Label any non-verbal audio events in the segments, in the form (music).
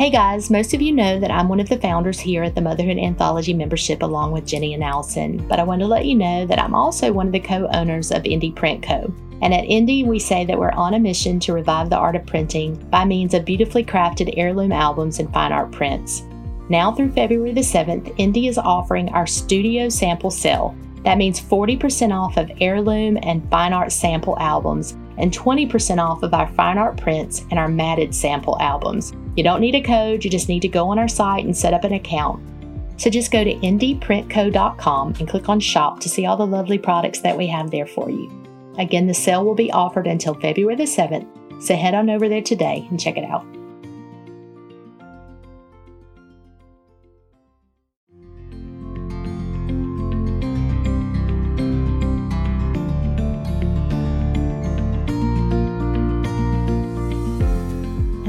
Hey guys, most of you know that I'm one of the founders here at the Motherhood Anthology membership along with Jenny and Allison, but I want to let you know that I'm also one of the co owners of Indie Print Co. And at Indie, we say that we're on a mission to revive the art of printing by means of beautifully crafted heirloom albums and fine art prints. Now through February the 7th, Indie is offering our studio sample sale. That means 40% off of heirloom and fine art sample albums and 20% off of our fine art prints and our matted sample albums. You don't need a code, you just need to go on our site and set up an account. So just go to indieprintco.com and click on shop to see all the lovely products that we have there for you. Again, the sale will be offered until February the 7th, so head on over there today and check it out.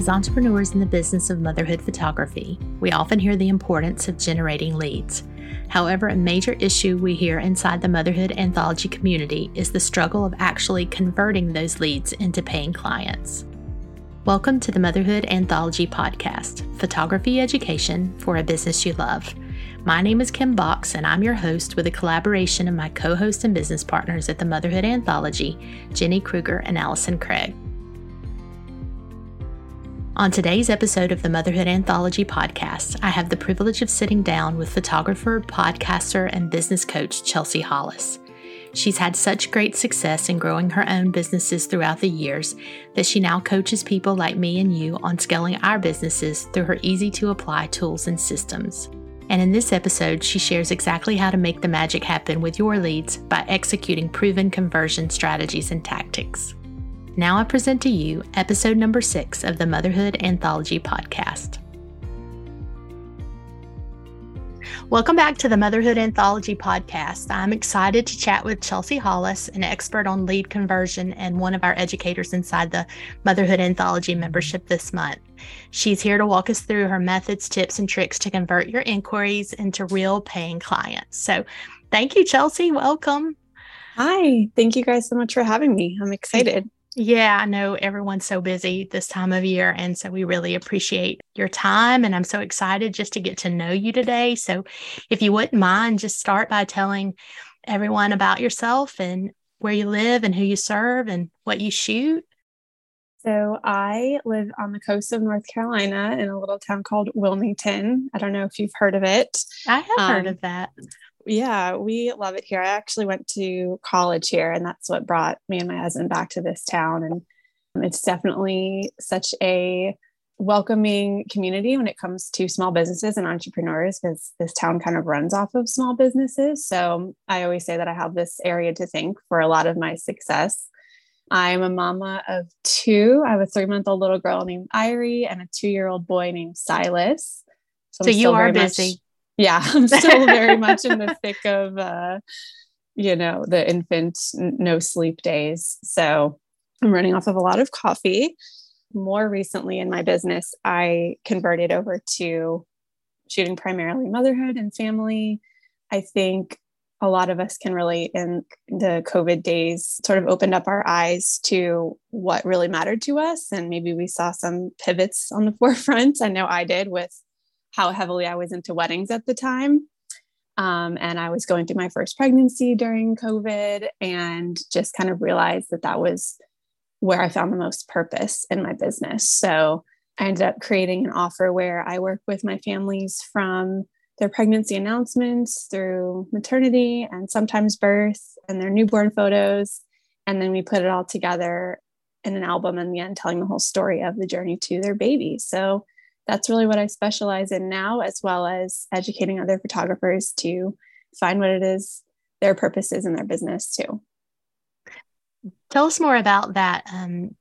As entrepreneurs in the business of motherhood photography, we often hear the importance of generating leads. However, a major issue we hear inside the motherhood anthology community is the struggle of actually converting those leads into paying clients. Welcome to the Motherhood Anthology Podcast Photography Education for a Business You Love. My name is Kim Box, and I'm your host with a collaboration of my co host and business partners at the Motherhood Anthology, Jenny Kruger and Allison Craig. On today's episode of the Motherhood Anthology podcast, I have the privilege of sitting down with photographer, podcaster, and business coach Chelsea Hollis. She's had such great success in growing her own businesses throughout the years that she now coaches people like me and you on scaling our businesses through her easy to apply tools and systems. And in this episode, she shares exactly how to make the magic happen with your leads by executing proven conversion strategies and tactics. Now I present to you episode number six of the Motherhood Anthology podcast. Welcome back to the Motherhood Anthology podcast. I'm excited to chat with Chelsea Hollis, an expert on lead conversion and one of our educators inside the Motherhood Anthology membership this month. She's here to walk us through her methods, tips, and tricks to convert your inquiries into real paying clients. So, thank you, Chelsea. Welcome. Hi. Thank you guys so much for having me. I'm excited. Yeah, I know everyone's so busy this time of year. And so we really appreciate your time. And I'm so excited just to get to know you today. So if you wouldn't mind, just start by telling everyone about yourself and where you live and who you serve and what you shoot. So I live on the coast of North Carolina in a little town called Wilmington. I don't know if you've heard of it. I have um, heard of that. Yeah, we love it here. I actually went to college here, and that's what brought me and my husband back to this town. And it's definitely such a welcoming community when it comes to small businesses and entrepreneurs because this town kind of runs off of small businesses. So I always say that I have this area to thank for a lot of my success. I'm a mama of two. I have a three month old little girl named Irie and a two year old boy named Silas. So, so you are busy. Much, yeah, (laughs) I'm still very much in the thick of, uh, you know, the infant no sleep days. So I'm running off of a lot of coffee. More recently in my business, I converted over to shooting primarily motherhood and family. I think a lot of us can relate in the COVID days, sort of opened up our eyes to what really mattered to us. And maybe we saw some pivots on the (laughs) forefront. I know I did with how heavily I was into weddings at the time. Um, and I was going through my first pregnancy during COVID and just kind of realized that that was where I found the most purpose in my business. So I ended up creating an offer where I work with my families from their pregnancy announcements through maternity and sometimes birth and their newborn photos. And then we put it all together in an album in the end, telling the whole story of the journey to their baby. So that's really what I specialize in now, as well as educating other photographers to find what it is their purpose is in their business too. Tell us more about that. Um,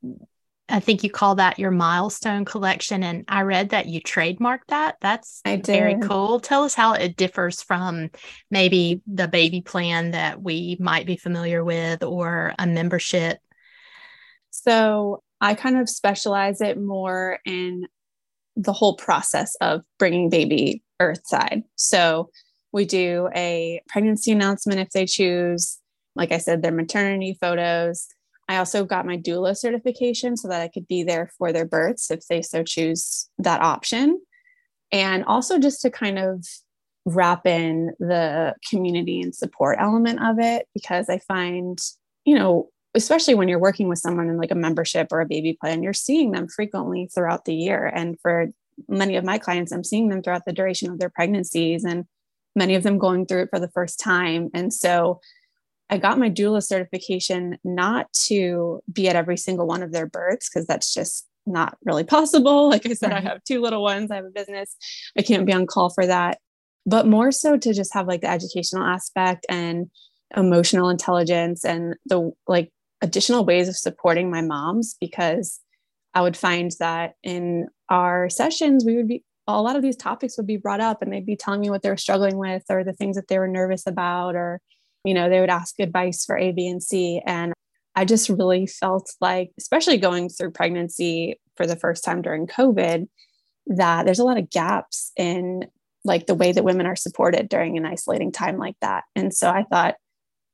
I think you call that your milestone collection, and I read that you trademarked that. That's very cool. Tell us how it differs from maybe the baby plan that we might be familiar with or a membership. So I kind of specialize it more in the whole process of bringing baby earthside. So we do a pregnancy announcement if they choose. Like I said, their maternity photos. I also got my doula certification so that I could be there for their births if they so choose that option. And also just to kind of wrap in the community and support element of it, because I find, you know, especially when you're working with someone in like a membership or a baby plan, you're seeing them frequently throughout the year. And for many of my clients, I'm seeing them throughout the duration of their pregnancies and many of them going through it for the first time. And so I got my doula certification not to be at every single one of their births, because that's just not really possible. Like I said, right. I have two little ones, I have a business, I can't be on call for that. But more so to just have like the educational aspect and emotional intelligence and the like additional ways of supporting my moms because I would find that in our sessions, we would be a lot of these topics would be brought up and they'd be telling me what they were struggling with or the things that they were nervous about, or, you know, they would ask advice for A, B, and C. And I just really felt like, especially going through pregnancy for the first time during COVID, that there's a lot of gaps in like the way that women are supported during an isolating time like that. And so I thought,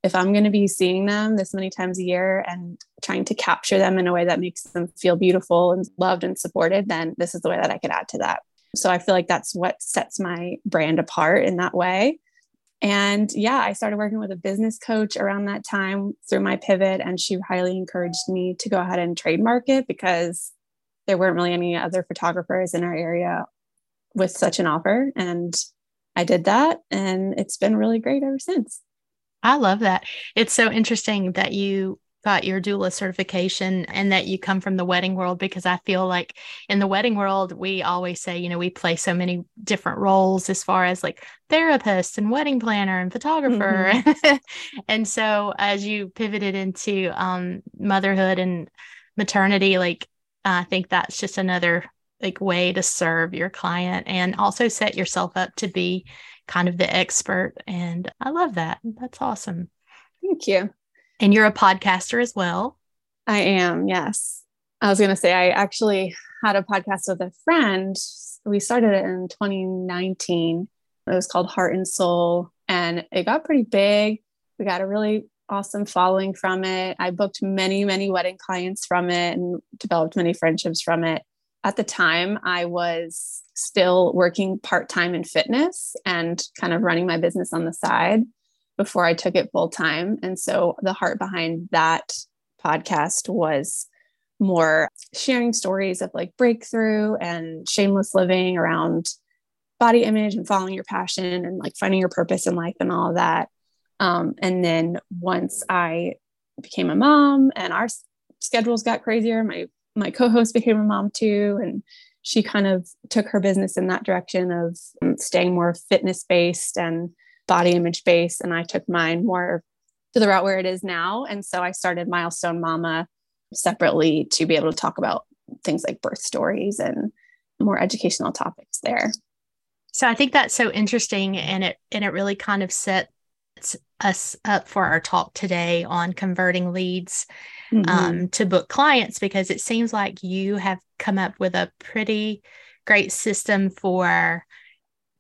if I'm going to be seeing them this many times a year and trying to capture them in a way that makes them feel beautiful and loved and supported, then this is the way that I could add to that. So I feel like that's what sets my brand apart in that way. And yeah, I started working with a business coach around that time through my pivot, and she highly encouraged me to go ahead and trademark it because there weren't really any other photographers in our area with such an offer. And I did that, and it's been really great ever since. I love that. It's so interesting that you got your doula certification and that you come from the wedding world because I feel like in the wedding world, we always say, you know, we play so many different roles as far as like therapist and wedding planner and photographer. Mm-hmm. (laughs) and so as you pivoted into um, motherhood and maternity, like I think that's just another like way to serve your client and also set yourself up to be kind of the expert. And I love that. That's awesome. Thank you. And you're a podcaster as well. I am, yes. I was going to say, I actually had a podcast with a friend. We started it in 2019. It was called Heart and Soul, and it got pretty big. We got a really awesome following from it. I booked many, many wedding clients from it and developed many friendships from it. At the time, I was still working part time in fitness and kind of running my business on the side before I took it full time. And so the heart behind that podcast was more sharing stories of like breakthrough and shameless living around body image and following your passion and like finding your purpose in life and all of that. Um, and then once I became a mom and our schedules got crazier, my my co-host became a mom too, and she kind of took her business in that direction of um, staying more fitness based and body image based. And I took mine more to the route where it is now. And so I started Milestone Mama separately to be able to talk about things like birth stories and more educational topics there. So I think that's so interesting and it and it really kind of sets us up for our talk today on converting leads mm-hmm. um, to book clients because it seems like you have come up with a pretty great system for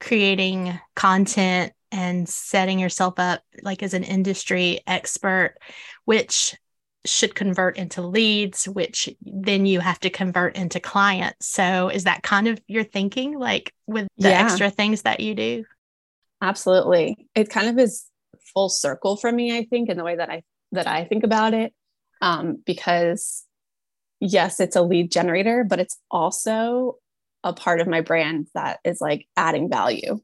creating content and setting yourself up like as an industry expert, which should convert into leads, which then you have to convert into clients. So is that kind of your thinking, like with the yeah. extra things that you do? Absolutely. It kind of is full circle for me, I think, in the way that I that I think about it. Um, because yes, it's a lead generator, but it's also a part of my brand that is like adding value.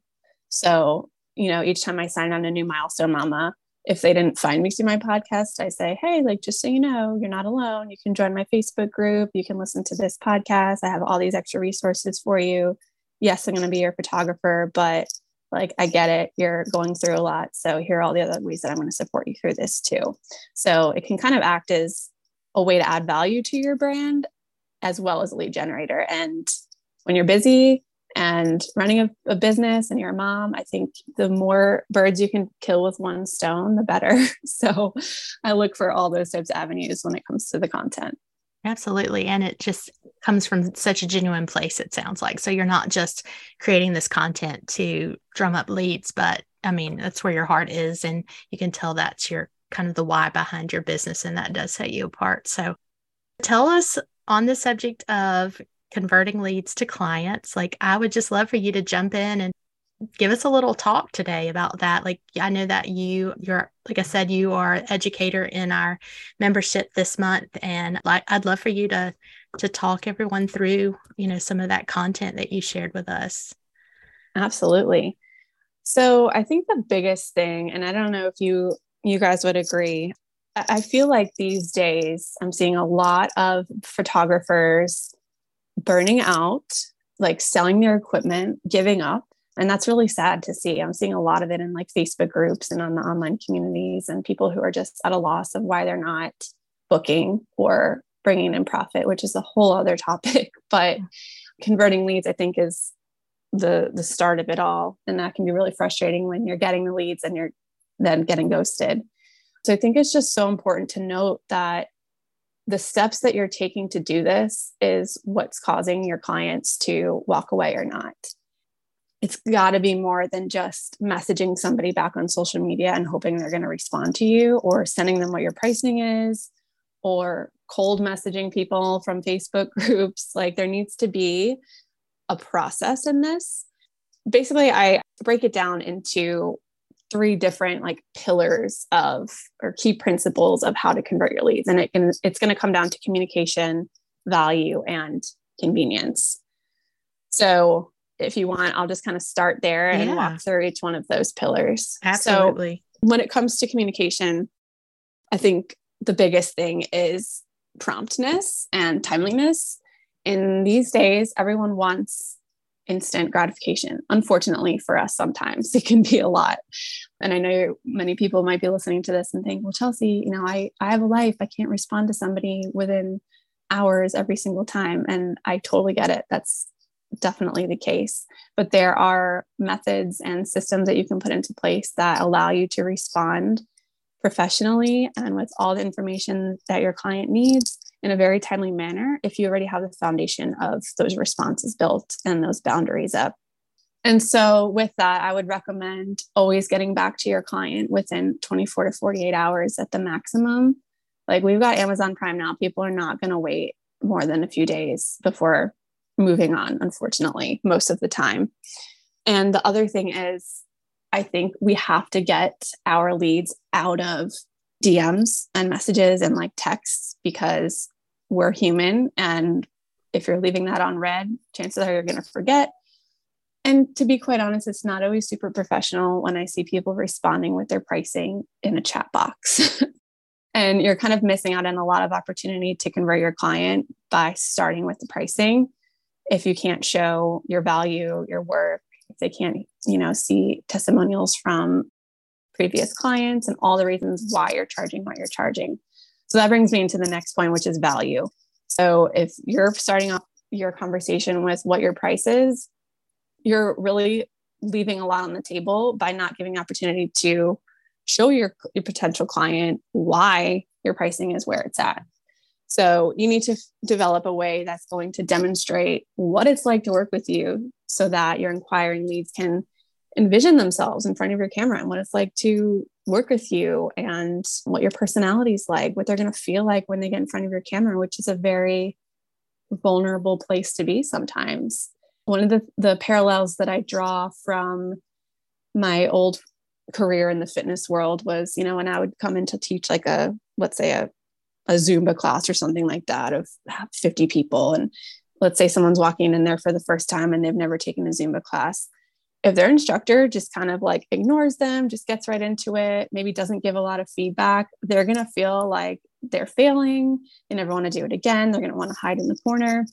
So you know, each time I sign on a new milestone mama, if they didn't find me through my podcast, I say, hey, like, just so you know, you're not alone. You can join my Facebook group. You can listen to this podcast. I have all these extra resources for you. Yes, I'm going to be your photographer, but like, I get it. You're going through a lot. So here are all the other ways that I'm going to support you through this too. So it can kind of act as a way to add value to your brand as well as a lead generator. And when you're busy, and running a, a, business and you're a mom i think the more birds you can kill with one stone the better (laughs) so i look for all those types of avenues when it comes to the content absolutely and it just comes from such a genuine place it sounds like so you're not just creating this content to drum up leads but i mean that's where your heart is and you can tell that's your kind of the why behind your business, and that does set you apart. So, tell us on the subject of converting leads to clients. Like, I would just love for you to jump in and give us a little talk today about that. Like, I know that you, you're, like I said, you are educator in our membership this month, and like, I'd love for you to to talk everyone through, you know, some of that content that you shared with us. Absolutely. So, I think the biggest thing, and I don't know if you you guys would agree, I feel like these days I'm seeing a lot of photographers burning out, like selling their equipment, giving up. And that's really sad to see. I'm seeing a lot of it in like Facebook groups and on the online communities and people who are just at a loss of why they're not booking or bringing in profit, which is a whole other (laughs) topic. But converting leads, I think, is the the start of it all, and that can be really frustrating when you're getting the leads and you're then getting ghosted. So I think it's just so important to note that the steps that you're taking to do this is what's causing your clients to walk away or not. It's got to be more than just messaging somebody back on social media and hoping they're going to respond to you or sending them what your pricing is or cold messaging people from Facebook (laughs) groups. Like there needs to be a process in this. Basically, I break it down into three different like pillars of or key principles of how to convert your leads and it can it's going to come down to communication value and convenience so if you want i'll just kind of start there and yeah. walk through each one of those pillars absolutely so when it comes to communication i think the biggest thing is promptness and timeliness in these days everyone wants instant gratification. Unfortunately for us, sometimes (laughs) it can be a lot. And I know many people might be listening to this and think, well, Chelsea, you know, I, I have a life. I can't respond to somebody within hours every single time. And I totally get it. That's definitely the case. But there are methods and systems that you can put into place that allow you to respond professionally and with all the information that your client needs in a very timely manner if you already have the foundation of those responses built and those boundaries up. And so, with that, I would recommend always getting back to your client within 24 to 48 hours at the maximum. Like we've got Amazon Prime now, people are not going to wait more than a few days before moving on, unfortunately, most of the time. And the other thing is, I think we have to get our leads out of DMs and messages and like texts because we're human. And if you're leaving that on read, chances are you're going to forget. And to be quite honest, it's not always super professional when I see people responding with their pricing in a chat box. (laughs) and you're kind of missing out on a lot of opportunity to convert your client by starting with the pricing. If you can't show your value, your work, if they can't, you know, see testimonials from previous clients and all the reasons why you're charging what you're charging. So that brings me into the next point, which is value. So if you're starting off your conversation with what your price is, you're really leaving a lot on the table by not giving opportunity to show your, your potential client why your pricing is where it's at. So you need to f- develop a way that's going to demonstrate what it's like to work with you so that your inquiring leads can envision themselves in front of your camera and what it's like to work with you and what your personality is like, what they're going to feel like when they get in front of your camera, which is a very vulnerable place to be sometimes. One of the, the parallels that I draw from my old career in the fitness world was, you know, when I would come in to teach like a, let's say a, a Zumba class or something like that of 50 people. And let's say someone's walking in there for the first time and they've never taken a Zumba class if their instructor just kind of like ignores them, just gets right into it, maybe doesn't give a lot of feedback, they're going to feel like they're failing. They never want to do it again. They're going to want to hide in the corner.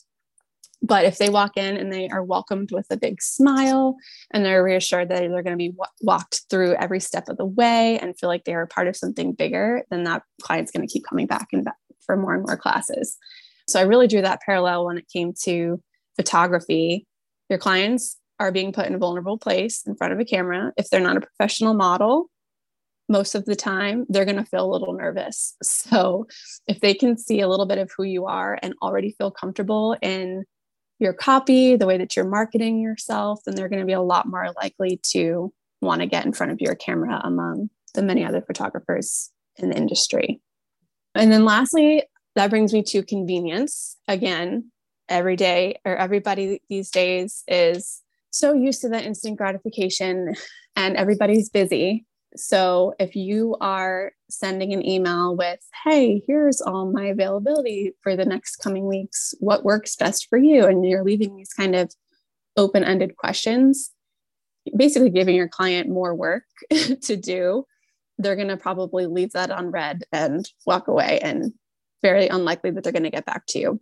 But if they walk in and they are welcomed with a big smile and they're reassured that they're going to be w- walked through every step of the way and feel like they are part of something bigger, then that client's going to keep coming back and back for more and more classes. So I really drew that parallel when it came to photography. Your clients are being put in a vulnerable place in front of a camera. If they're not a professional model, most of the time they're going to feel a little nervous. So, if they can see a little bit of who you are and already feel comfortable in your copy, the way that you're marketing yourself, then they're going to be a lot more likely to want to get in front of your camera among the many other photographers in the industry. And then lastly, that brings me to convenience. Again, every day or everybody these days is so used to the instant gratification and everybody's busy. So if you are sending an email with, hey, here's all my availability for the next coming weeks, what works best for you? And you're leaving these kind of open ended questions, basically giving your client more work (laughs) to do, they're going to probably leave that on unread and walk away, and very unlikely that they're going to get back to you.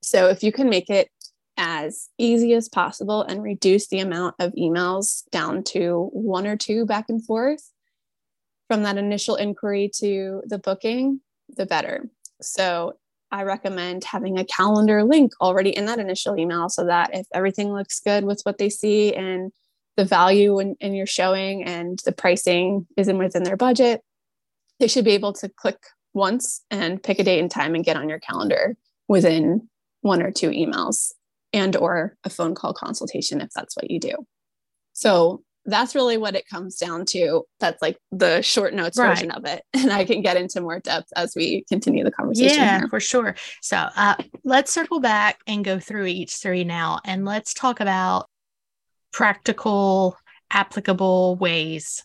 So if you can make it as easy as possible and reduce the amount of emails down to one or two back and forth from that initial inquiry to the booking, the better. So I recommend having a calendar link already in that initial email so that if everything looks good with what they see and the value in, in your showing and the pricing isn't within their budget, they should be able to click once and pick a date and time and get on your calendar within one or two emails and or a phone call consultation if that's what you do. So that's really what it comes down to. That's like the short notes right. version of it. (laughs) And I can get into more depth as we continue the conversation. Yeah, here. for sure. So uh, let's circle back and go through each three now. And let's talk about practical, applicable ways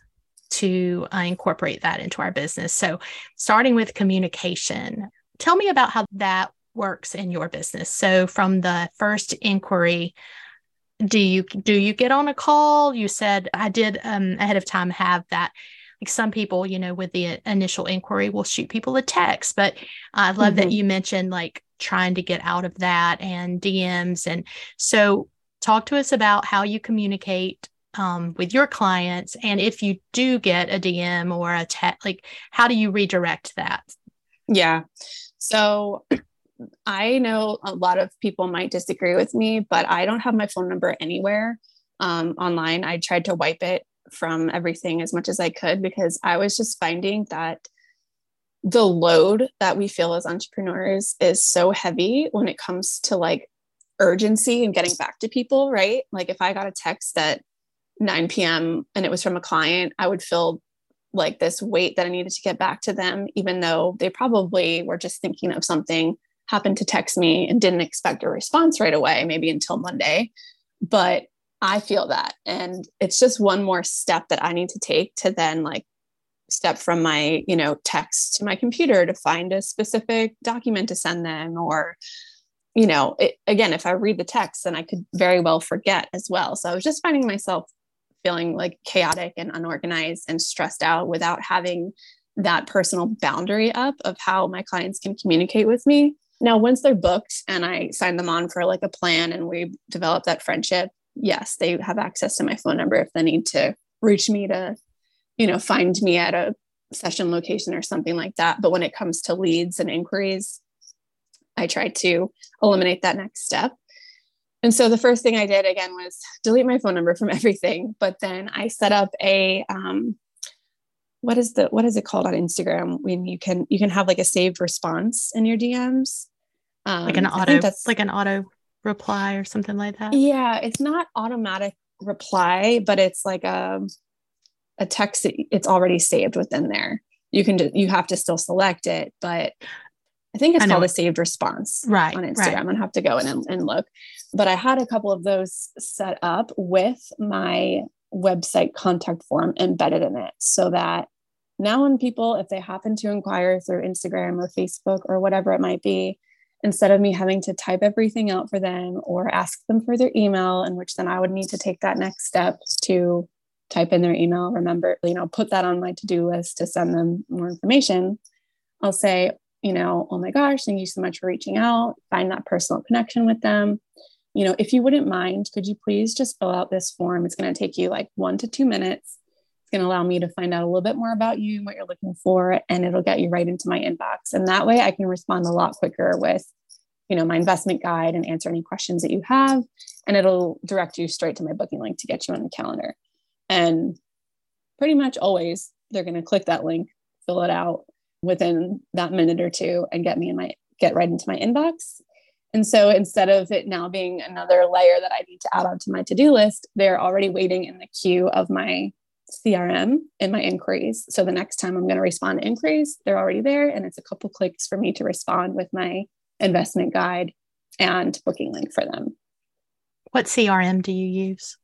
to uh, incorporate that into our business. So starting with communication, tell me about how that works in your business. So from the first inquiry, do you do you get on a call? You said I did um, ahead of time have that. Like some people, you know, with the initial inquiry, will shoot people a text. But I love mm-hmm. that you mentioned like trying to get out of that and DMs. And so, talk to us about how you communicate um, with your clients, and if you do get a DM or a text, like how do you redirect that? Yeah. So I know a lot of people might disagree with me, but I don't have my phone number anywhere um, online. I tried to wipe it from everything as much as I could because I was just finding that the load that we feel as entrepreneurs is so heavy when it comes to like urgency and getting back to people, right? Like if I got a text at 9 p.m. and it was from a client, I would feel like this weight that I needed to get back to them, even though they probably were just thinking of something happened to text me and didn't expect a response right away, maybe until Monday. But I feel that. And it's just one more step that I need to take to then like step from my, you know, text to my computer to find a specific document to send them or you know, it, again, if I read the text, then I could very well forget as well. So I was just finding myself feeling like chaotic and unorganized and stressed out without having that personal boundary up of how my clients can communicate with me. Now, once they're booked and I sign them on for like a plan and we develop that friendship, yes, they have access to my phone number if they need to reach me to, you know, find me at a session location or something like that. But when it comes to leads and inquiries, I try to eliminate that next step. And so the first thing I did again was delete my phone number from (laughs) everything. But then I set up a um, what is the what is it called on Instagram when you can you can have like a saved response in your DMs. Um, like an auto, that's like an auto reply or something like that. Yeah, it's not automatic reply, but it's like a a text. It's already saved within there. You can you have to still select it, but I think it's called a saved response right, on Instagram. Right. I'm gonna have to go in and, and look. But I had a couple of those set up with my website contact form embedded in it so that now when people if they happen to inquire through instagram or facebook or whatever it might be instead of me having to type everything out for them or ask them for their email, in which then I would need to take that next step to type in their email, remember, you know, put that on my to do list to send them more information. I'll say, you know, oh my gosh, thank you so much for reaching out. Find that personal connection with them. You know, if you wouldn't mind, could you please just fill out this form? It's going to take you like one to two minutes to allow me to find out a little bit more about you and what you're looking for and it'll get you right into my inbox. And that way i can respond a lot quicker with you know my investment guide and answer any questions that you have. And it'll direct you straight to my booking link to get you on the calendar. And pretty much always they're going to click that link fill it out within that minute or two and get me in my get right into my inbox. And so instead of it now being another layer that I need to add onto my to do list, they're already waiting in the queue of my CRM in my inquiries. So the next time I'm going to respond to inquiries, they're already there. And it's a couple clicks for me to respond with my investment guide and booking link for them. What CRM do you use?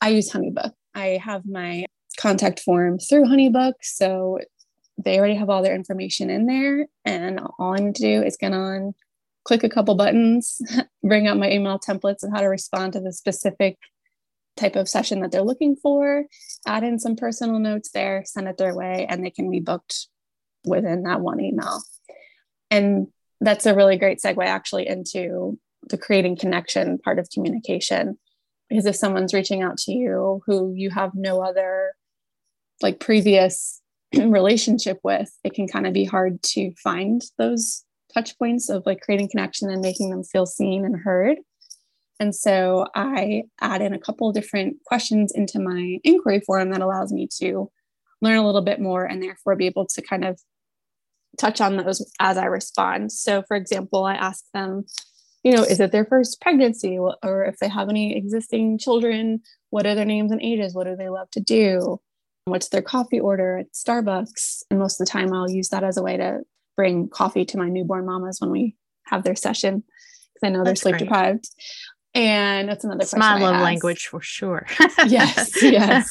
I use Honeybook. I have my contact form through Honeybook. So they already have all their information in there. And all I need to do is get on, click a couple buttons, (laughs) bring up my email templates and how to respond to the specific type of session that they're looking for, add in some personal notes there, send it their way, and they can be booked within that one email. And that's a really great segue actually into the creating connection part of communication. Because if someone's reaching out to you who you have no other like previous (clears throat) relationship with, it can kind of be hard to find those touch points of like creating connection and making them feel seen and heard. And so I add in a couple of different questions into my inquiry form that allows me to learn a little bit more and therefore be able to kind of touch on those as I respond. So, for example, I ask them, you know, is it their first pregnancy or if they have any existing children, what are their names and ages? What do they love to do? What's their coffee order at Starbucks? And most of the time, I'll use that as a way to bring coffee to my newborn mamas when we have their session because I know they're sleep great. deprived. And that's another it's my love language for sure. (laughs) yes, (laughs) yes.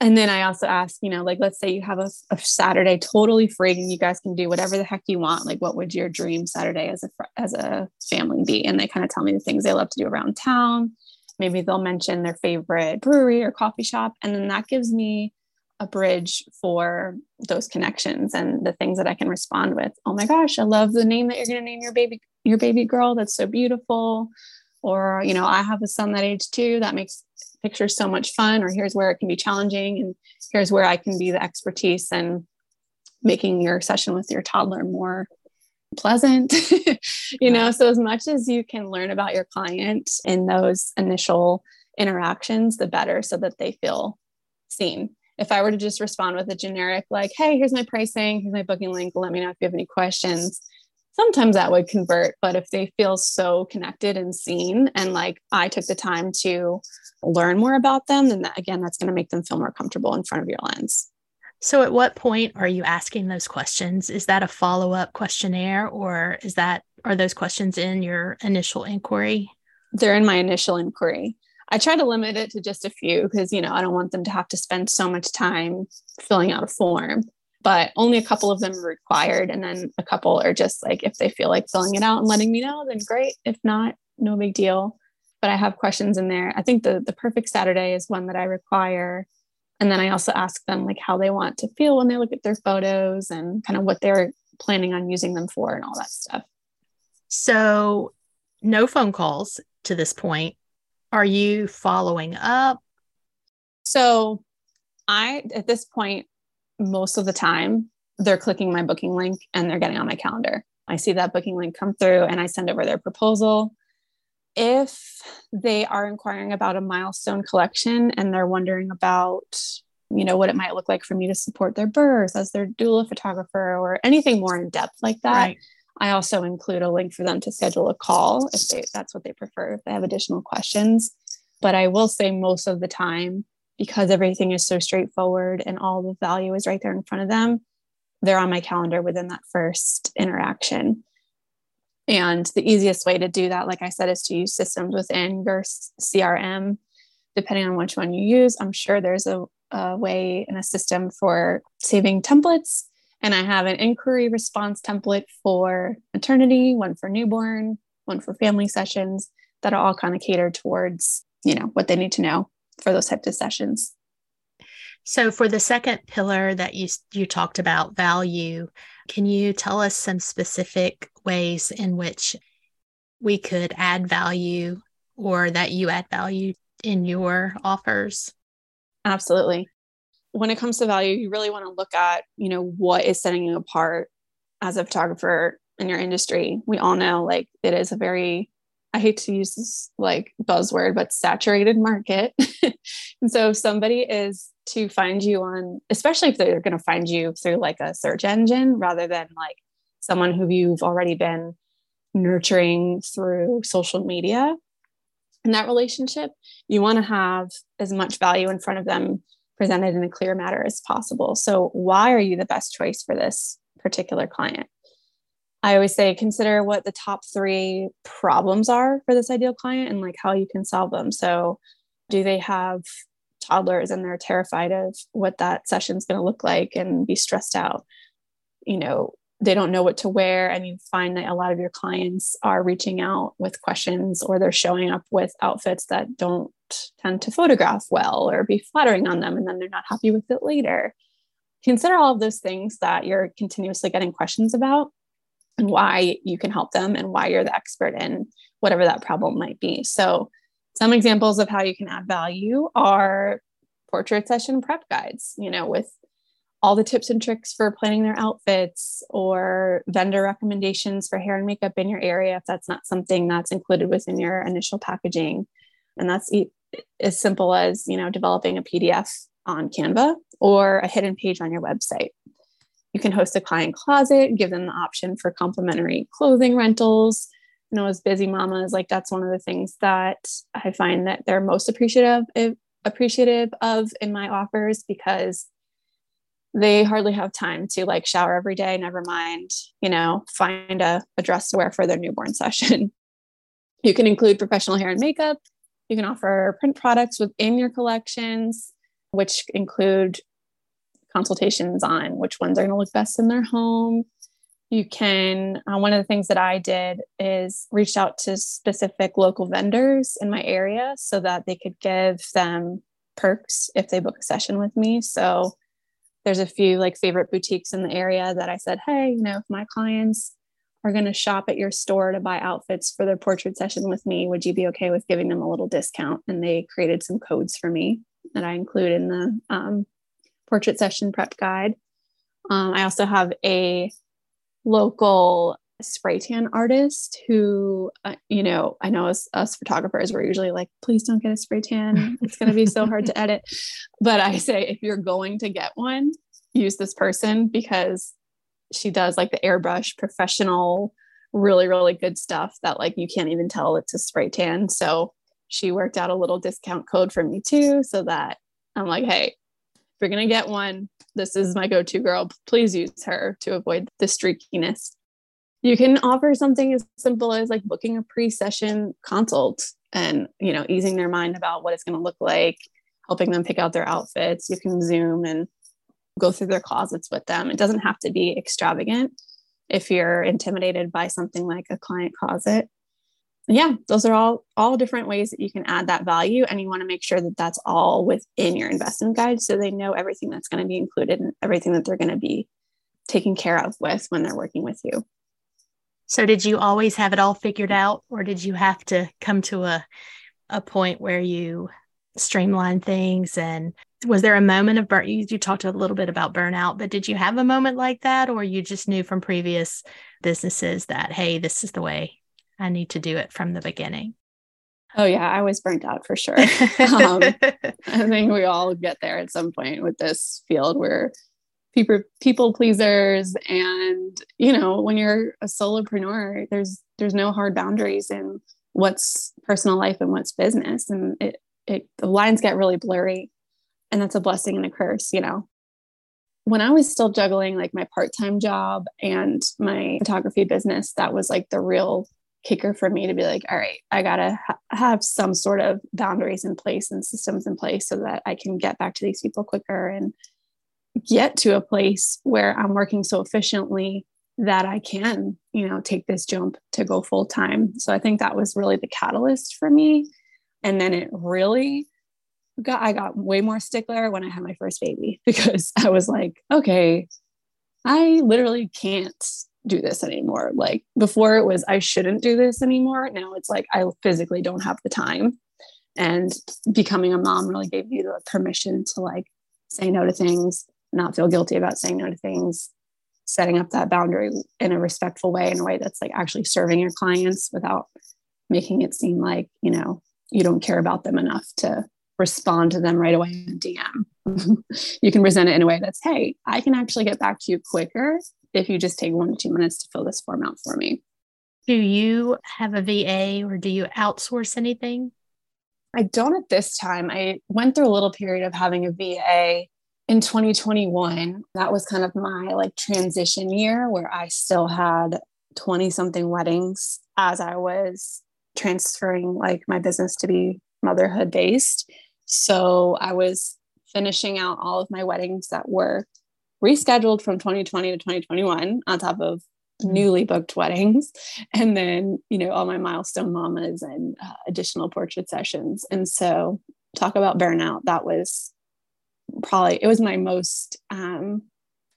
And then I also ask, you know, like let's say you have a, a, Saturday totally free and you guys can do whatever the heck you want. Like, what would your dream Saturday as a as a family be? And they kind of tell me the things they love to do around town. Maybe they'll mention their favorite brewery or coffee shop, and then that gives me a bridge for those connections and the things that I can respond with. Oh my gosh, I love the name that you're going to name your baby your baby girl. That's so beautiful. Or, you know, I have a son that age too. That makes pictures so much fun. Or here's where it can be challenging. And here's where I can be the expertise and making your session with your toddler more pleasant. (laughs) you know, so as much as you can learn about your client in those initial interactions, the better so that they feel seen if I were to just respond with a generic, like, hey, here's my pricing, here's my booking link, let me know if you have any questions, sometimes that would convert. But if they feel so connected and seen, and like I took the time to learn more about them, then that, again, that's going to make them feel more comfortable in front of your lens. So, at what point are you asking those questions? Is that a follow up questionnaire, or is that are those questions in your initial inquiry? They're in my initial inquiry. I try to limit it to just a few because, you know, I don't want them to have to spend so much time filling out a form. But only a couple of them are required. And then a couple are just like, if they feel like filling it out and letting me know, then great. If not, no big deal. But I have questions in there. I think the, the perfect Saturday is one that I require. And then I also ask them like how they want to feel when they look at their photos and kind of what they're planning on using them for and all that stuff. So, no phone calls to this point are you following up? So, I, at this point, most of the time, they're clicking my booking link and they're getting on my calendar. I see that booking link come through and I send over their proposal. If they are inquiring about a milestone collection and they're wondering about, you know, what it might look like for me to support their birth as their doula photographer or anything more in depth like that, right. I also include a link for them to schedule a call if they, that's what they prefer, if they have additional questions. But I will say most of the time, because everything is so straightforward and all the value is right there in front of them, they're on my calendar within that first interaction. And the easiest way to do that, like I said, is to use systems within your CRM, depending on which one you use. I'm sure there's a, a way and a system for saving templates and I have an inquiry response template for maternity, one for newborn, one for family sessions that are all kind of catered towards, you know, what they need to know for those types of sessions. So for the second pillar that you you talked about value, can you tell us some specific ways in which we could add value or that you add value in your offers? Absolutely when it comes to value, you really want to look at, you know, what is setting you apart as a photographer in your industry. We all know like it is a very I hate to use this like buzzword, but saturated market. (laughs) and so if somebody is to find you on, especially if they're going to find you through like a search engine rather than like someone who you've already been nurturing through social media, in that relationship, you want to have as much value in front of them presented in a clear manner as possible. So, why are you the best choice for this particular client? I always say consider what the top three problems are for this ideal client and like how you can solve them. So, do they have toddlers and they're terrified of what that session is going to look like and be stressed out? You know, they don't know what to wear and you find that a lot of your clients are reaching out with questions or they're showing up with outfits that don't tend to photograph well or be flattering on them and then they're not happy with it later consider all of those things that you're continuously getting questions about and why you can help them and why you're the expert in whatever that problem might be. So some examples of how you can add value are portrait session prep guides you know with all the tips and tricks for planning their outfits or vendor recommendations for hair and makeup in your area if that's not something that's included within your initial packaging. And that's e- as simple as you know developing a pdf on canva or a hidden page on your website you can host a client closet give them the option for complimentary clothing rentals you know as busy mamas like that's one of the things that i find that they're most appreciative eh, appreciative of in my offers because they hardly have time to like shower every day, never mind, you know, find a, a dress to wear for their newborn (laughs) session. you can include professional hair and makeup. You can offer print products within your collections, which include consultations on which ones are going to look best in their home. You can, uh, one of the things that I did is reached out to specific local vendors in my area so that they could give them perks if they book a session with me. So there's a few like favorite boutiques in the area that I said, hey, you know, if my clients are going to shop at your store to buy outfits for their portrait session with me, would you be okay with giving them a little discount? And they created some codes for me that I include in the um, portrait session prep guide. Um, I also have a local spray tan artist who, uh, you know, I know as us photographers, we're usually like, please don't get a spray tan. It's going to be so hard to edit. (laughs) But I say, if you're going to get one, use this person because she does like the airbrush professional, really, really good stuff that like you can't even tell it's a spray tan. So she worked out a little discount code for me too, so that I'm like, hey, if you're going to get one, this is my go to girl. Please use her to avoid the streakiness. You can offer something as simple as like booking a pre-session consult and you know easing their mind about what it's going to look like helping them pick out their outfits. You can zoom and go through their closets with them. It doesn't have to be extravagant if you're intimidated by something like a client closet yeah those are all all different ways that you can add that value and you want to make sure that that's all within your investment guide so they know everything that's going to be included and everything that they're going to be taken care of with when they're working with you. So did you always have it all figured out or did you have to come to a a point where you streamline things? And was there a moment of burn you, you talked a little bit about burnout but did you have a moment like that or you just knew from previous businesses that hey this is the way i need to do it from the beginning. Oh yeah i was burnt out for sure. (laughs) Um, i think we all get there at some point with this field where people people pleasers and you know when you're a solopreneur there's there's no hard boundaries in what's personal life and what's business. And it it the lines get really blurry and that's a blessing and a curse you know. When i was still juggling like my part-time job and my photography business that was like the real kicker for me to be like all right i gotta ha- have some sort of boundaries in place and systems in place so that i can get back to these people quicker and get to a place where I'm working so efficiently that I can, you know, take this jump to go full time. So I think that was really the catalyst for me. And then it really got, I got way more stickler when I had my first baby (laughs) because I was like, okay, I literally can't do this anymore. Like before it was, I shouldn't do this anymore. Now it's like, I physically don't have the time. And becoming a mom really gave me the permission to like say no to things not feel guilty about saying no to things, setting up that boundary in a respectful way, in a way that's like actually serving your clients without making it seem like, you know, you don't care about them enough to respond to them right away in DM. (laughs) you can present it in a way that's, hey, I can actually get back to you quicker if you just take one to two minutes to fill this form out for me. Do you have a VA or do you outsource anything? I don't at this time. I went through a little period of having a VA in 2021. That was kind of my like transition year where I still had 20 something weddings as I was transferring like my business to be motherhood based. So I was finishing out all of my weddings that were rescheduled from 2020 to 2021 on top of mm-hmm. newly booked weddings (laughs) and then you know all my milestone mamas and uh, additional portrait sessions and so talk about burnout that was probably it was my most um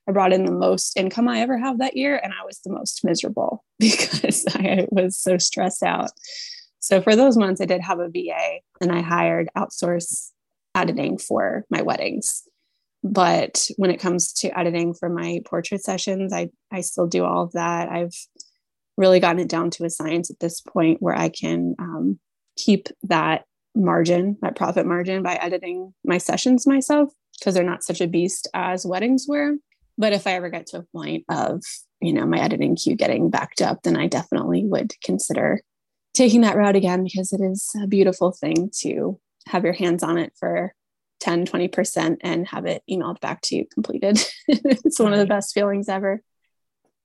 I brought in the most income I ever have that year and I was the most miserable (laughs) because I was so stressed out. So for those months I did have a VA and I hired outsource editing for my weddings. But when it comes to editing for my portrait sessions, I, I still do all of that. I've really gotten it down to a science at this point where I can um, keep that margin, that profit margin by editing my sessions myself because they're not such a beast as weddings were. But if I ever get to a point of, you know, my editing queue getting backed up, then I definitely would consider taking that route again because it is a beautiful thing to have your hands on it for 10, 20% and have it emailed back to you completed. (laughs) it's one of the best feelings ever.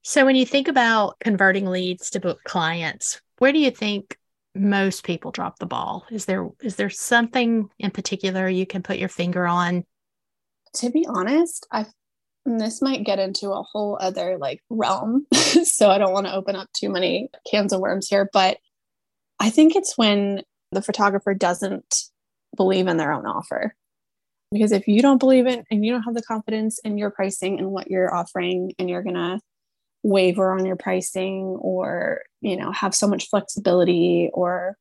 So, when you think about converting leads to book clients, where do you think most people drop the ball? Is there is there something in particular you can put your finger on? To be honest, I this might get into a whole other like realm, (laughs) so I don't want to open up too many cans of worms here, but I think it's when the photographer doesn't believe in their own offer. Because if you don't believe it and you don't have the confidence in your pricing and what you're offering, and you're going to waver on your pricing or, you know, have so much flexibility or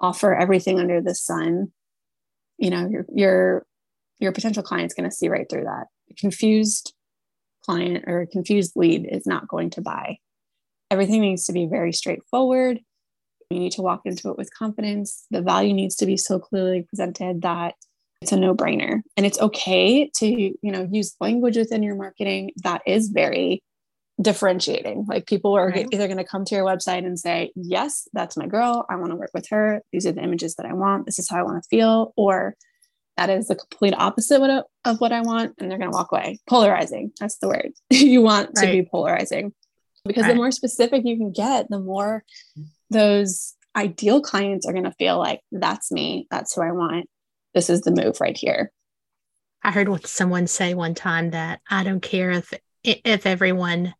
offer everything under the sun, you know, your, your, your potential client's going to see right through that. A confused client or confused lead is not going to buy. Everything needs to be very straightforward you need to walk into it with confidence. The value needs to be so clearly presented that it's a no-brainer. And it's okay to, you know, use language within your marketing that is very differentiating. Like people are right. either going to come to your website and say, "Yes, that's my girl. I want to work with her. These are the images that I want. This is how I want to feel," or that is the complete opposite of what I want, and they're going to walk away. Polarizing. That's the word. (laughs) you want right. to be polarizing because right. the more specific you can get, the more mm-hmm. those ideal clients are going to feel like that's me that's who i want this is the move right here. I heard what someone say one time that i don't care if if everyone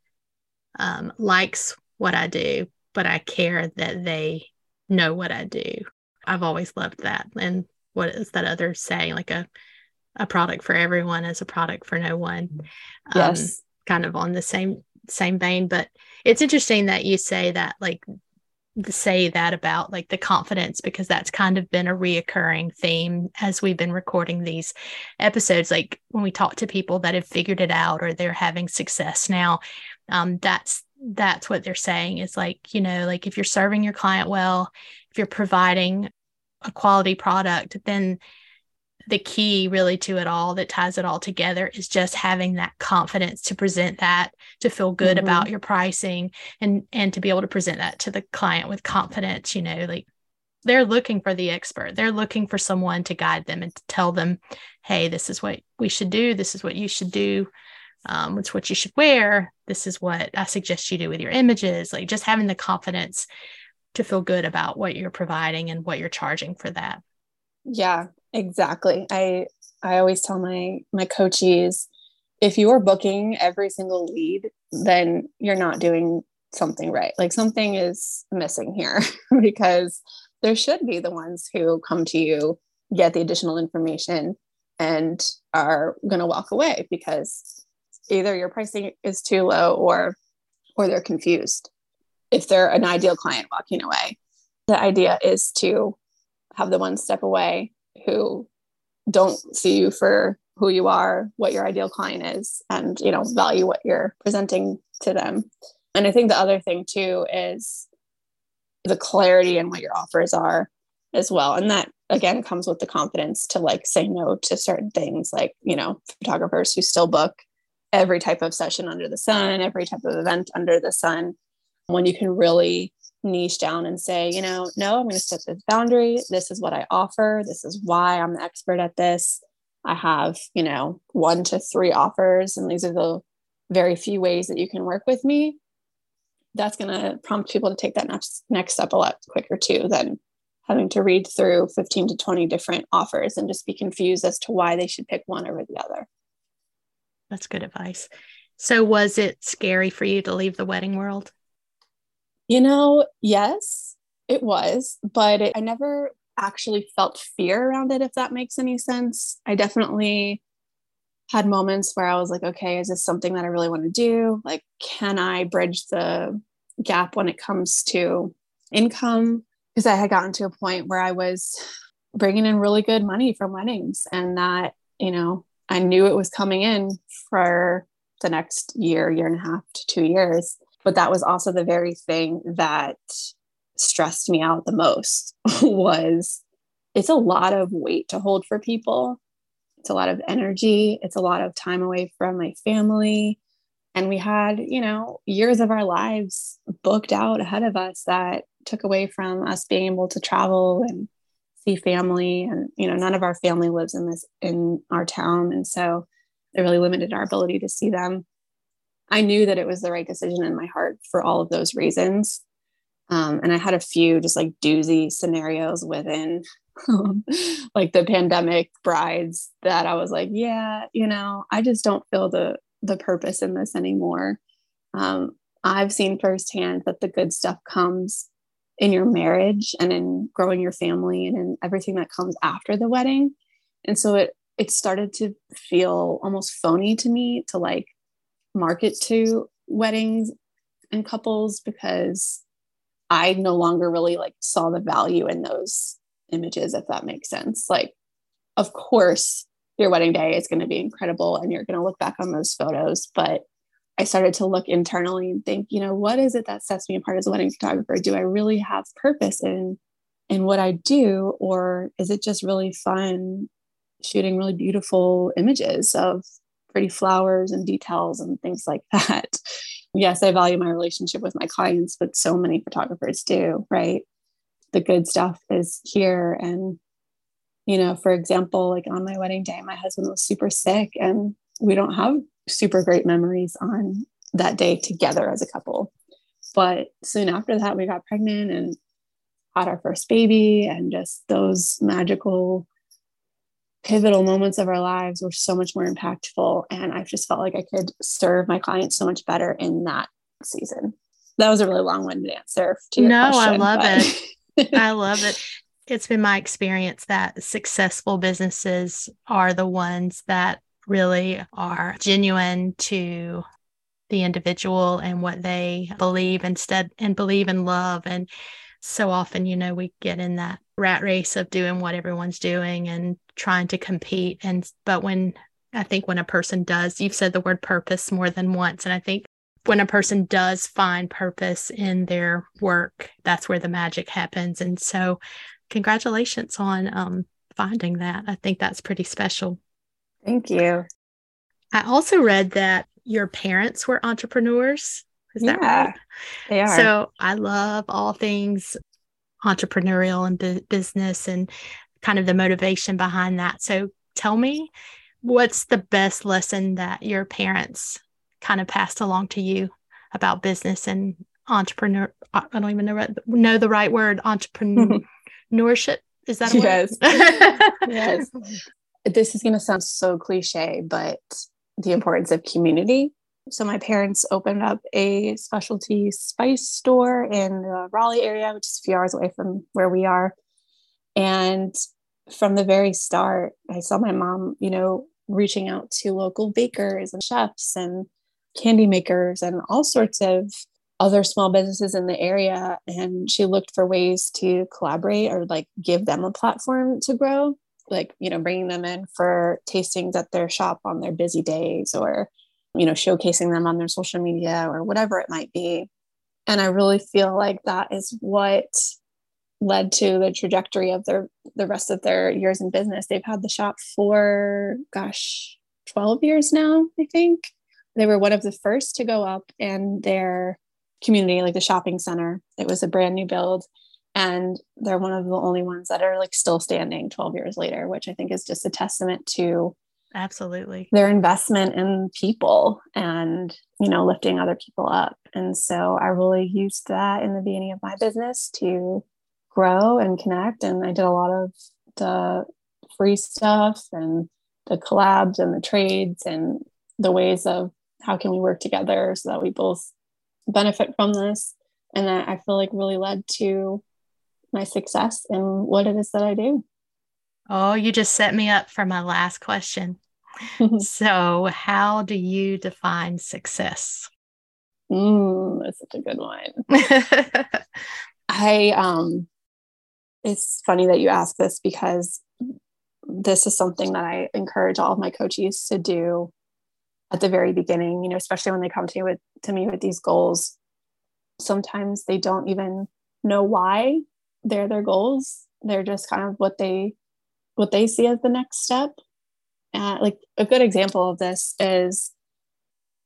um, likes what i do but i care that they know what i do. I've always loved that. And what is that other saying? Like a a product for everyone is a product for no one. Um, yes. um, kind of on the same same vein but it's interesting that you say that like say that about like the confidence because that's kind of been a reoccurring theme as we've been recording these episodes. Like when we talk to people that have figured it out or they're having success now um, that's that's what they're saying is like you know like if you're serving your client well if you're providing a quality product then the key really to it all that ties it all together is just having that confidence to present that to feel good mm-hmm. about your pricing and and to be able to present that to the client with confidence you know like they're looking for the expert. They're looking for someone to guide them and to tell them hey this is what we should do. This is what you should do. Um, it's what you should wear. This is what i suggest you do with your images. Like just having the confidence to feel good about what you're providing and what you're charging for that. Yeah Exactly. I I always tell my my coaches if you are booking every single lead, then you're not doing something right. Like something is missing here (laughs) because there should be the ones who come to you, get the additional information, and are going to walk away because either your pricing is too low or or they're confused. If they're an ideal client walking away, the idea is to have the one step away who don't see you for who you are, what your ideal client is, and you know, value what you're presenting to them. And I think the other thing too is the clarity in what your offers are as well. And that again comes with the confidence to like say no to certain things, like, you know, photographers who still book every type of session under the sun, every type of event under the sun. When you can really niche down and say, you know, no, I'm going to set this boundary. This is what I offer. This is why I'm the expert at this. I have, you know, one to three offers, and these are the very few ways that you can work with me. That's going to prompt people to take that next next step a lot quicker too than having to read through 15 to 20 different offers and just be confused as to why they should pick one over the other. That's good advice. So, was it scary for you to leave the wedding world? You know, yes, it was, but it, I never actually felt fear around it, if that makes any sense. I definitely had moments where I was like, okay, is this something that I really want to do? Like, can I bridge the gap when it comes to income? Because I had gotten to a point where I was bringing in really good money from weddings and that, you know, I knew it was coming in for the next year, year and a half to two years. But that was also the very thing that stressed me out the most (laughs) was it's a lot of weight to hold for people. It's a lot of energy. It's a lot of time away from my family. And we had, you know, years of our lives booked out ahead of us that took away from us being able to travel and see family. And, you know, none of our family lives in this, in our town. And so it really limited our ability to see them. I knew that it was the right decision in my heart for all of those reasons. Um, and I had a few just like doozy scenarios within (laughs) like the pandemic brides that I was like, yeah, you know, I just don't feel the the purpose in this anymore. Um, I've seen firsthand that the good stuff comes in your marriage and in growing your family and in everything that comes after the wedding. And so it it started to feel almost phony to me to like market to weddings and couples because I no longer really like saw the value in those images, if that makes sense. Like, of course, your wedding day is going to be incredible and you're going to look back on those photos. But I started to look internally and think, you know, what is it that sets me apart as a wedding photographer? Do I really have purpose in in what I do, or is it just really fun shooting really beautiful images of pretty flowers and details and things like that. (laughs) yes, I value my relationship with my clients, but so many photographers do, right? The good stuff is here. And, you know, for example, like on my wedding day, my husband was super sick and we don't have super great memories on that day together as a couple. But soon after that, we got pregnant and had our first baby, and just those magical pivotal moments of our lives were so much more impactful. And I just felt like I could serve my clients so much better in that season. That was a really long winded answer to your no, question. No, I love but... it. (laughs) I love it. It's been my experience that successful businesses are the ones that really are genuine to the individual and what they believe instead and believe in love and so often you know we get in that rat race of doing what everyone's doing and trying to compete. And but when i think when a person does you've said the word purpose more than once. And i think when a person does find purpose in their work that's where the magic happens. And so congratulations on um, finding that. I think that's pretty special. Thank you. I also read that your parents were entrepreneurs is yeah, that right? They are. So I love all things entrepreneurial and bu- business and kind of the motivation behind that. So tell me, what's the best lesson that your parents kind of passed along to you about business and entrepreneur? I don't even know know the right word. (laughs) Entrepreneurship is that yes, (laughs) yes. This is going to sound so cliche, but the importance of community so my parents opened up a specialty spice store in the Raleigh area, which is a few hours away from where we are. And from the very start, I saw my mom, you know, reaching out to local bakers and chefs and candy makers and all sorts of other small businesses in the area. And she looked for ways to collaborate or like give them a platform to grow, like, you know, bringing them in for tastings at their shop on their busy days or you know, showcasing them on their social media or whatever it might be. And I really feel like that is what led to the trajectory of their the rest of their years in business. They've had the shop for gosh, 12 years now, I think. They were one of the first to go up in their community, like the shopping center. It was a brand new build. And they're one of the only ones that are like still standing 12 years later, which I think is just a testament to absolutely their investment in people and, you know, lifting other people up. And so I really used that in the beginning of my business to grow and connect. And I did a lot of the free stuff and the collabs and the trades and the ways of how can we work together so that we both benefit from this and that i feel like really led to my success in what it is that i do oh you just set me up for my last question (laughs) so how do you define success mm, that's such a good one (laughs) i um it's funny that you ask this because this is something that I encourage all of my coaches to do at the very beginning, you know, especially when they come to me with to me with these goals. Sometimes they don't even know why they're their goals. They're just kind of what they what they see as the next step. And like a good example of this is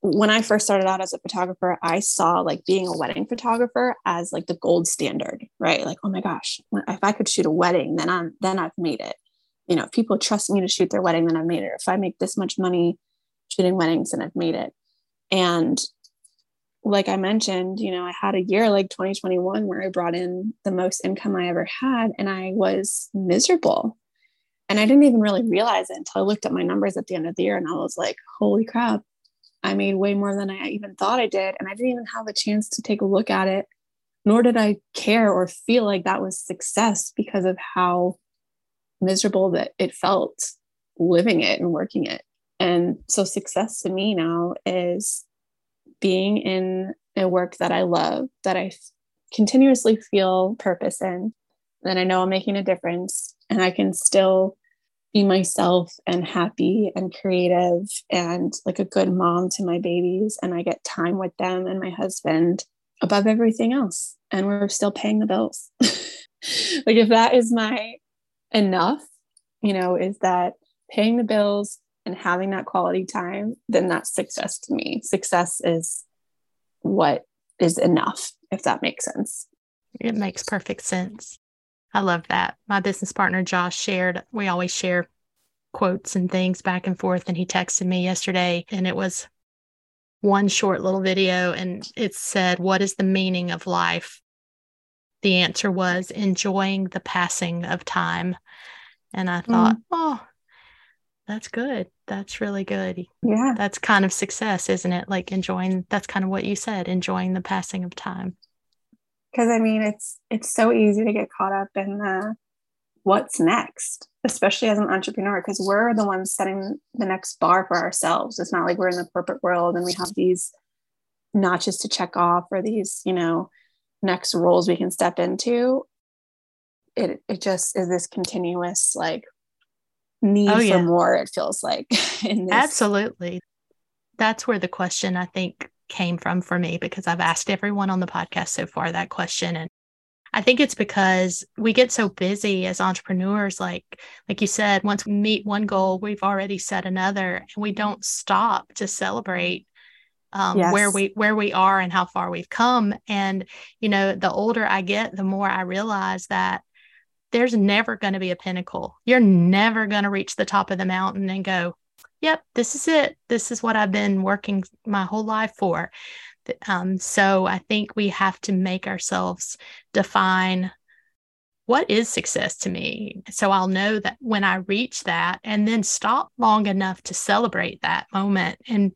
when I first started out as a photographer, I saw like being a wedding photographer as like the gold standard, right? Like, oh my gosh, if I could shoot a wedding, then I'm then I've made it. You know, if people trust me to shoot their wedding, then I've made it. If I make this much money shooting weddings, then I've made it. And like I mentioned, you know, I had a year like 2021 where I brought in the most income I ever had, and I was miserable. And I didn't even really realize it until I looked at my numbers at the end of the year and I was like, holy crap, I made way more than I even thought I did. And I didn't even have a chance to take a look at it, nor did I care or feel like that was success because of how miserable that it felt living it and working it. And so, success to me now is being in a work that I love, that I continuously feel purpose in, that I know I'm making a difference, and I can still be myself and happy and creative and like a good mom to my babies and I get time with them and my husband above everything else and we're still paying the bills. (laughs) like if that is my enough, you know, is that paying the bills and having that quality time, then that's success to me. Success is what is enough, if that makes sense. It makes perfect sense. I love that. My business partner Josh shared, we always share quotes and things back and forth. And he texted me yesterday, and it was one short little video, and it said, What is the meaning of life? The answer was enjoying the passing of time. And I thought, mm. Oh, that's good. That's really good. Yeah. That's kind of success, isn't it? Like enjoying, that's kind of what you said, enjoying the passing of time because i mean it's it's so easy to get caught up in the what's next especially as an entrepreneur because we're the ones setting the next bar for ourselves. It's not like we're in the corporate world and we have these notches to check off or these you know next roles we can step into. It it just is this continuous like need oh, yeah. for more it feels like (laughs) absolutely. That's where the question i think came from for me because I've asked everyone on the podcast so far that question. And I think it's because we get so busy as entrepreneurs like like you said once we meet one goal we've already set another and we don't stop to celebrate um, yes. where we where we are and how far we've come. And you know the older I get the more I realize that there's never going to be a pinnacle. You're never going to reach the top of the mountain and go yep, this is it. This is what I've been working my whole life for. Um, so I think we have to make ourselves define what is success to me. So I'll know that when I reach that and then stop long enough to celebrate that moment and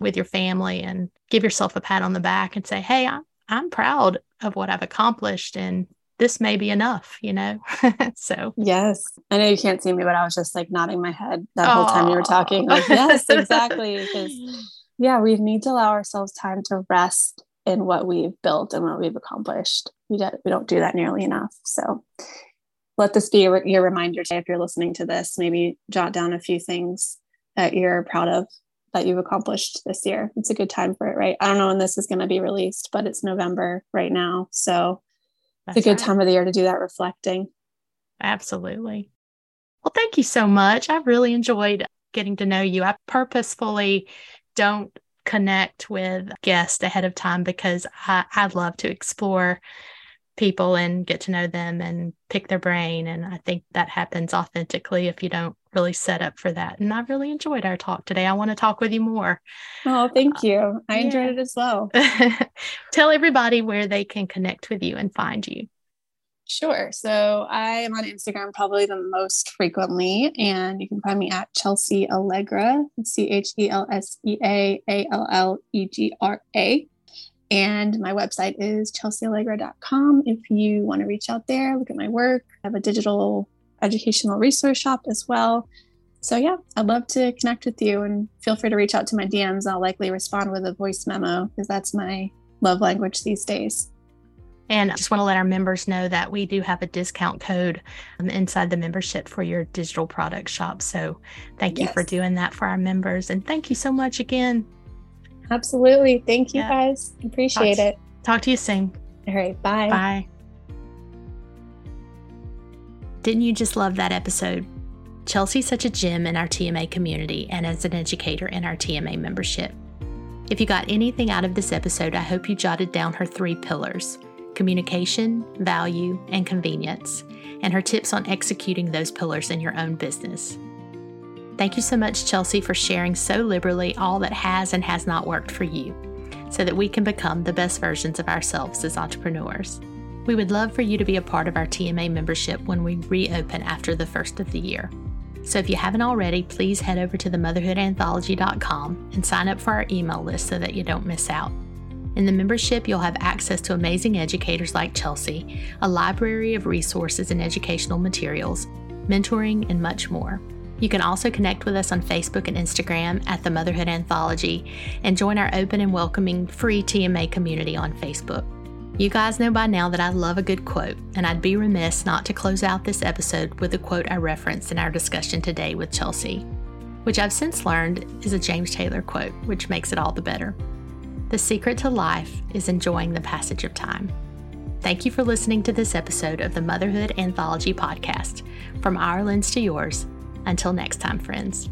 with your family and give yourself a pat on the back and say, Hey, I'm, I'm proud of what I've accomplished and this may be enough, you know? (laughs) so, yes. I know you can't see me, but I was just like nodding my head that Aww. whole time you were talking. Like, yes, (laughs) exactly. Because, yeah, we need to allow ourselves time to rest in what we've built and what we've accomplished. We, do, we don't do that nearly enough. So, let this be your, your reminder today. If you're listening to this, maybe jot down a few things that you're proud of that you've accomplished this year. It's a good time for it, right? I don't know when this is going to be released, but it's November right now. So that's it's a good right. time of the year to do that reflecting. Absolutely. Well, thank you so much. I've really enjoyed getting to know you. I purposefully don't connect with guests ahead of time because I, I love to explore people and get to know them and pick their brain. And I think that happens authentically if you don't really set up for that. And I really enjoyed our talk today. I want to talk with you more. Oh, thank you. I yeah. enjoyed it as well. (laughs) Tell everybody where they can connect with you and find you. Sure. So I am on Instagram probably the most frequently, and you can find me at Chelsea Allegra, C H E L S E A A L L E G R A. And my website is chelseaallegra.com. If you want to reach out there, look at my work. I have a digital educational resource shop as well. So, yeah, I'd love to connect with you and feel free to reach out to my DMs. I'll likely respond with a voice memo because that's my love language these days. And I just want to let our members know that we do have a discount code um, inside the membership for your digital product shop. So thank you for doing that for our members. And thank you so much again. Absolutely. Thank you yeah. guys. Appreciate talk it. Talk to you soon. All right. Bye. Bye. Didn't you just love that episode? Chelsea's such a gem in our TMA community and as an educator in our TMA membership. If you got anything out of this episode, I hope you jotted down her three pillars communication, value, and convenience, and her tips on executing those pillars in your own business. Thank you so much, Chelsea, for sharing so liberally all that has and has not worked for you so that we can become the best versions of ourselves as entrepreneurs. We would love for you to be a part of our TMA membership when we reopen after the first of the year. So if you haven't already, please head over to themotherhoodanthology.com and sign up for our email list so that you don't miss out. In the membership, you'll have access to amazing educators like Chelsea, a library of resources and educational materials, mentoring, and much more. You can also connect with us on Facebook and Instagram at the Motherhood Anthology and join our open and welcoming free TMA community on Facebook. You guys know by now that I love a good quote, and I'd be remiss not to close out this episode with a quote I referenced in our discussion today with Chelsea, which I've since learned is a James Taylor quote, which makes it all the better. The secret to life is enjoying the passage of time. Thank you for listening to this episode of the Motherhood Anthology podcast. From our lens to yours, until next time, friends.